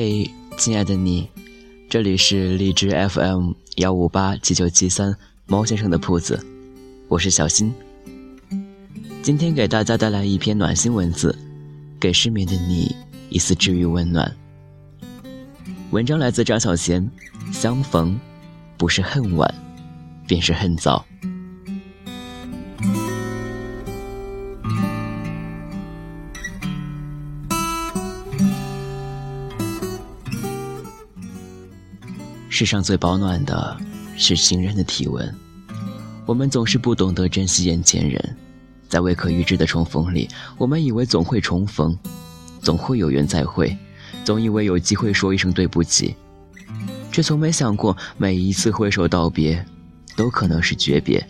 嘿，亲爱的你，这里是荔枝 FM 幺五八七九七三猫先生的铺子，我是小新。今天给大家带来一篇暖心文字，给失眠的你一丝治愈温暖。文章来自张小娴，相逢不是恨晚，便是恨早。世上最保暖的是情人的体温。我们总是不懂得珍惜眼前人，在未可预知的重逢里，我们以为总会重逢，总会有缘再会，总以为有机会说一声对不起，却从没想过每一次挥手道别，都可能是诀别；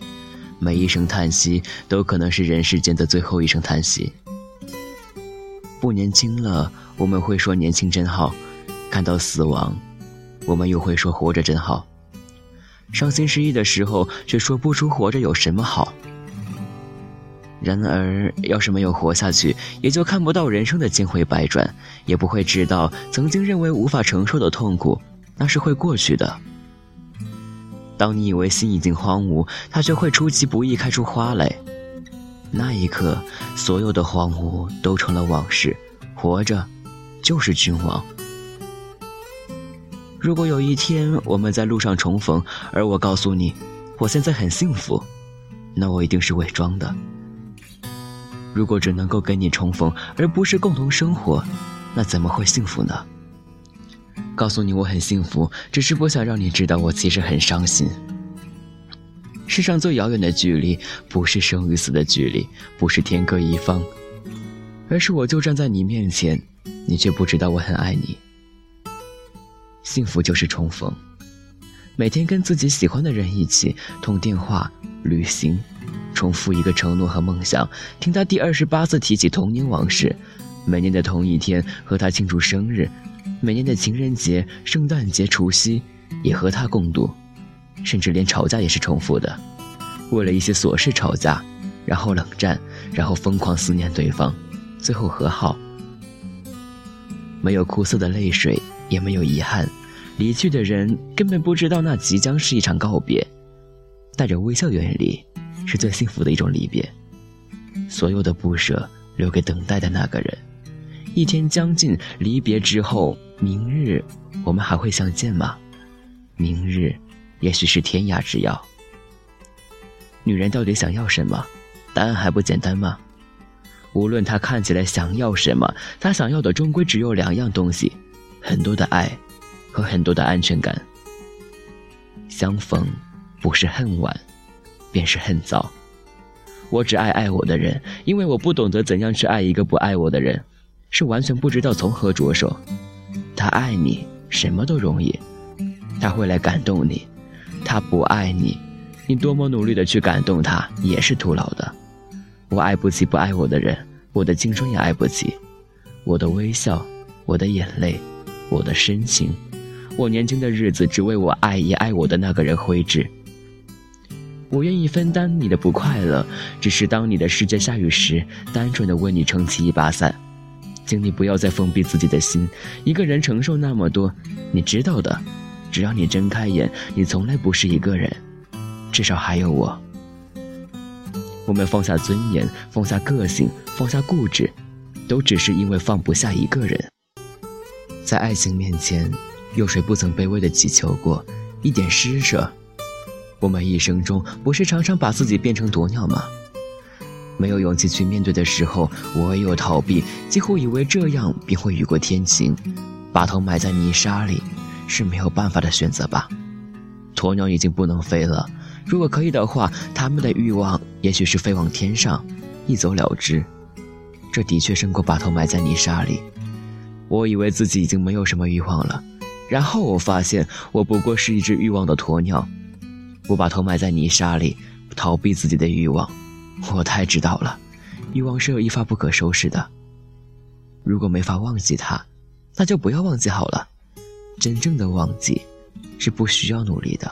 每一声叹息，都可能是人世间的最后一声叹息。不年轻了，我们会说年轻真好；看到死亡。我们又会说活着真好，伤心失意的时候，却说不出活着有什么好。然而，要是没有活下去，也就看不到人生的千回百转，也不会知道曾经认为无法承受的痛苦，那是会过去的。当你以为心已经荒芜，它却会出其不意开出花来。那一刻，所有的荒芜都成了往事。活着，就是君王。如果有一天我们在路上重逢，而我告诉你我现在很幸福，那我一定是伪装的。如果只能够跟你重逢，而不是共同生活，那怎么会幸福呢？告诉你我很幸福，只是不想让你知道我其实很伤心。世上最遥远的距离，不是生与死的距离，不是天各一方，而是我就站在你面前，你却不知道我很爱你。幸福就是重逢，每天跟自己喜欢的人一起通电话、旅行，重复一个承诺和梦想，听他第二十八次提起童年往事，每年的同一天和他庆祝生日，每年的情人节、圣诞节、除夕也和他共度，甚至连吵架也是重复的，为了一些琐事吵架，然后冷战，然后疯狂思念对方，最后和好，没有苦涩的泪水。也没有遗憾，离去的人根本不知道那即将是一场告别，带着微笑远离，是最幸福的一种离别。所有的不舍留给等待的那个人。一天将近，离别之后，明日我们还会相见吗？明日，也许是天涯之遥。女人到底想要什么？答案还不简单吗？无论她看起来想要什么，她想要的终归只有两样东西。很多的爱，和很多的安全感。相逢，不是恨晚，便是恨早。我只爱爱我的人，因为我不懂得怎样去爱一个不爱我的人，是完全不知道从何着手。他爱你，什么都容易，他会来感动你；他不爱你，你多么努力的去感动他，也是徒劳的。我爱不起不爱我的人，我的青春也爱不起，我的微笑，我的眼泪。我的深情，我年轻的日子只为我爱也爱我的那个人挥之。我愿意分担你的不快乐，只是当你的世界下雨时，单纯的为你撑起一把伞。请你不要再封闭自己的心，一个人承受那么多，你知道的。只要你睁开眼，你从来不是一个人，至少还有我。我们放下尊严，放下个性，放下固执，都只是因为放不下一个人。在爱情面前，有谁不曾卑微的祈求过一点施舍？我们一生中不是常常把自己变成鸵鸟吗？没有勇气去面对的时候，唯有逃避，几乎以为这样便会雨过天晴。把头埋在泥沙里，是没有办法的选择吧？鸵鸟已经不能飞了，如果可以的话，他们的欲望也许是飞往天上，一走了之。这的确胜过把头埋在泥沙里。我以为自己已经没有什么欲望了，然后我发现我不过是一只欲望的鸵鸟。我把头埋在泥沙里，逃避自己的欲望。我太知道了，欲望是有一发不可收拾的。如果没法忘记它，那就不要忘记好了。真正的忘记，是不需要努力的。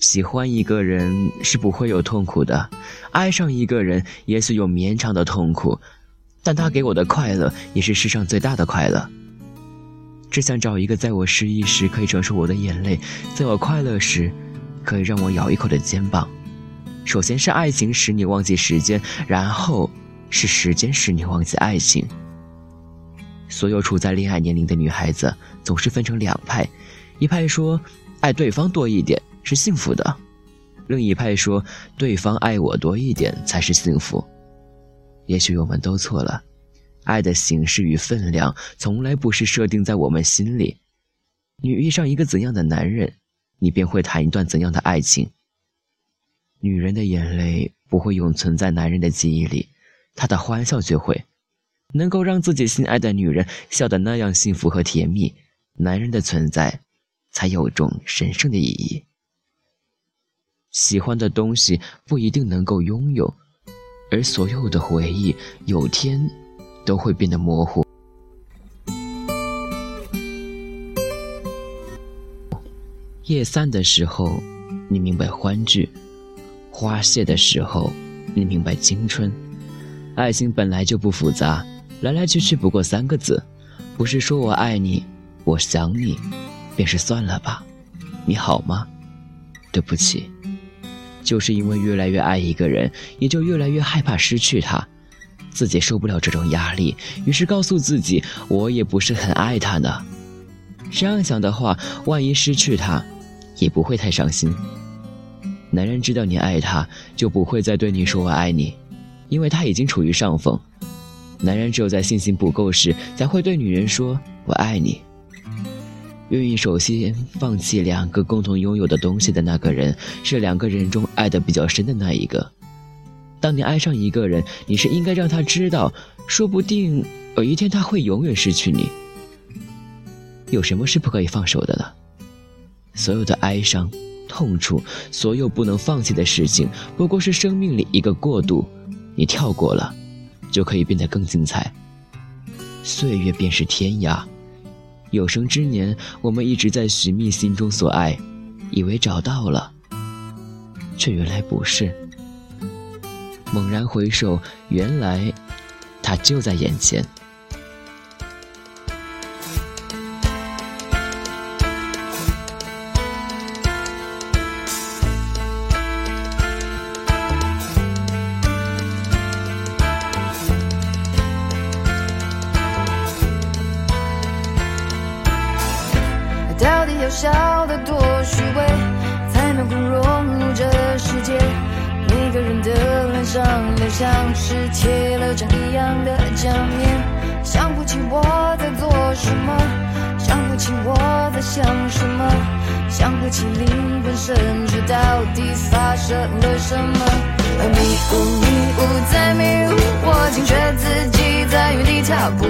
喜欢一个人是不会有痛苦的，爱上一个人也许有绵长的痛苦。但他给我的快乐，也是世上最大的快乐。只想找一个在我失意时可以承受我的眼泪，在我快乐时可以让我咬一口的肩膀。首先是爱情使你忘记时间，然后是时间使你忘记爱情。所有处在恋爱年龄的女孩子总是分成两派，一派说爱对方多一点是幸福的，另一派说对方爱我多一点才是幸福。也许我们都错了。爱的形式与分量从来不是设定在我们心里。你遇上一个怎样的男人，你便会谈一段怎样的爱情。女人的眼泪不会永存在男人的记忆里，她的欢笑却会。能够让自己心爱的女人笑得那样幸福和甜蜜，男人的存在才有种神圣的意义。喜欢的东西不一定能够拥有，而所有的回忆有天。都会变得模糊。夜散的时候，你明白欢聚；花谢的时候，你明白青春。爱情本来就不复杂，来来去去不过三个字，不是说我爱你，我想你，便是算了吧。你好吗？对不起，就是因为越来越爱一个人，也就越来越害怕失去他。自己受不了这种压力，于是告诉自己，我也不是很爱他呢。这样想的话，万一失去他，也不会太伤心。男人知道你爱他，就不会再对你说我爱你，因为他已经处于上风。男人只有在信心不够时，才会对女人说我爱你。愿意首先放弃两个共同拥有的东西的那个人，是两个人中爱的比较深的那一个。当你爱上一个人，你是应该让他知道，说不定有一天他会永远失去你。有什么是不可以放手的呢？所有的哀伤、痛楚，所有不能放弃的事情，不过是生命里一个过渡，你跳过了，就可以变得更精彩。岁月便是天涯，有生之年，我们一直在寻觅心中所爱，以为找到了，却原来不是。猛然回首，原来他就在眼前。到底要笑得多虚伪，才能够融入这世界？个人的脸上都像是贴了张一样的假面，想不起我在做什么，想不起我在想什么，想不起灵魂深处到底发生了什么。迷雾迷雾在迷雾，我惊觉自己在原地踏步，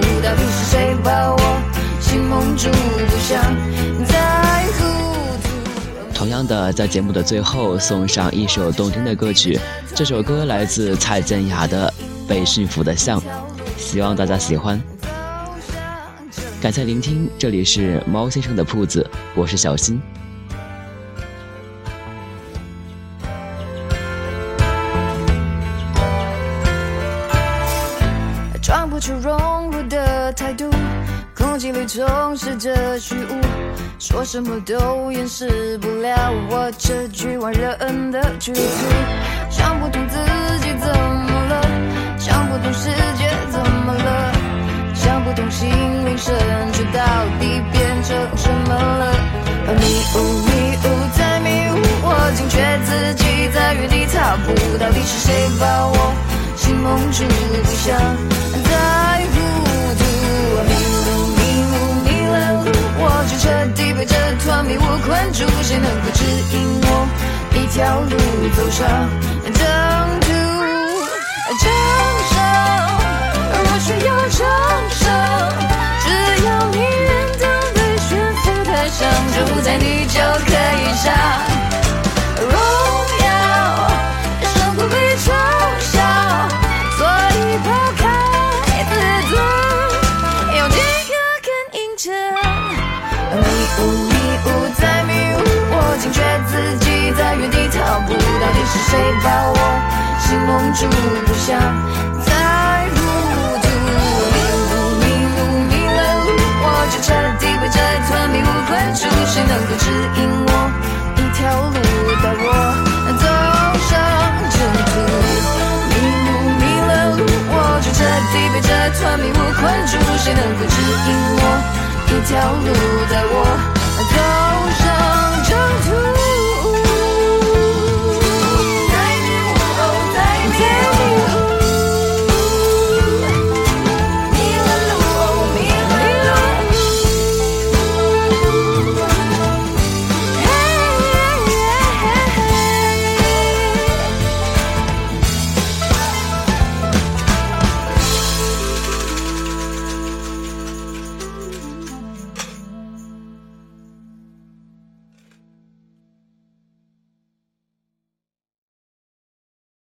的，在节目的最后送上一首动听的歌曲，这首歌来自蔡健雅的《被驯服的象》，希望大家喜欢。感谢聆听，这里是猫先生的铺子，我是小新。空气里充斥着虚无。说什么都掩饰不了我这局外人的局促，想不通自己怎么了，想不通世界怎么了，想不通心灵深处到底变成什么了。迷雾迷雾在迷雾，我惊觉自己在原地踏步，到底是谁把我心蒙住，不想条路走上征途？掌声，我需要掌声，只要你愿当被驯服的象，就不在你脚可到底是谁把我心蒙住，不想再糊涂。迷路迷路迷了路，我就彻底被这团迷雾困住。谁能够指引我一条路带我走上正途？迷路迷了路，我就彻底被这团迷雾困住。谁能够指引我一条路带我走上。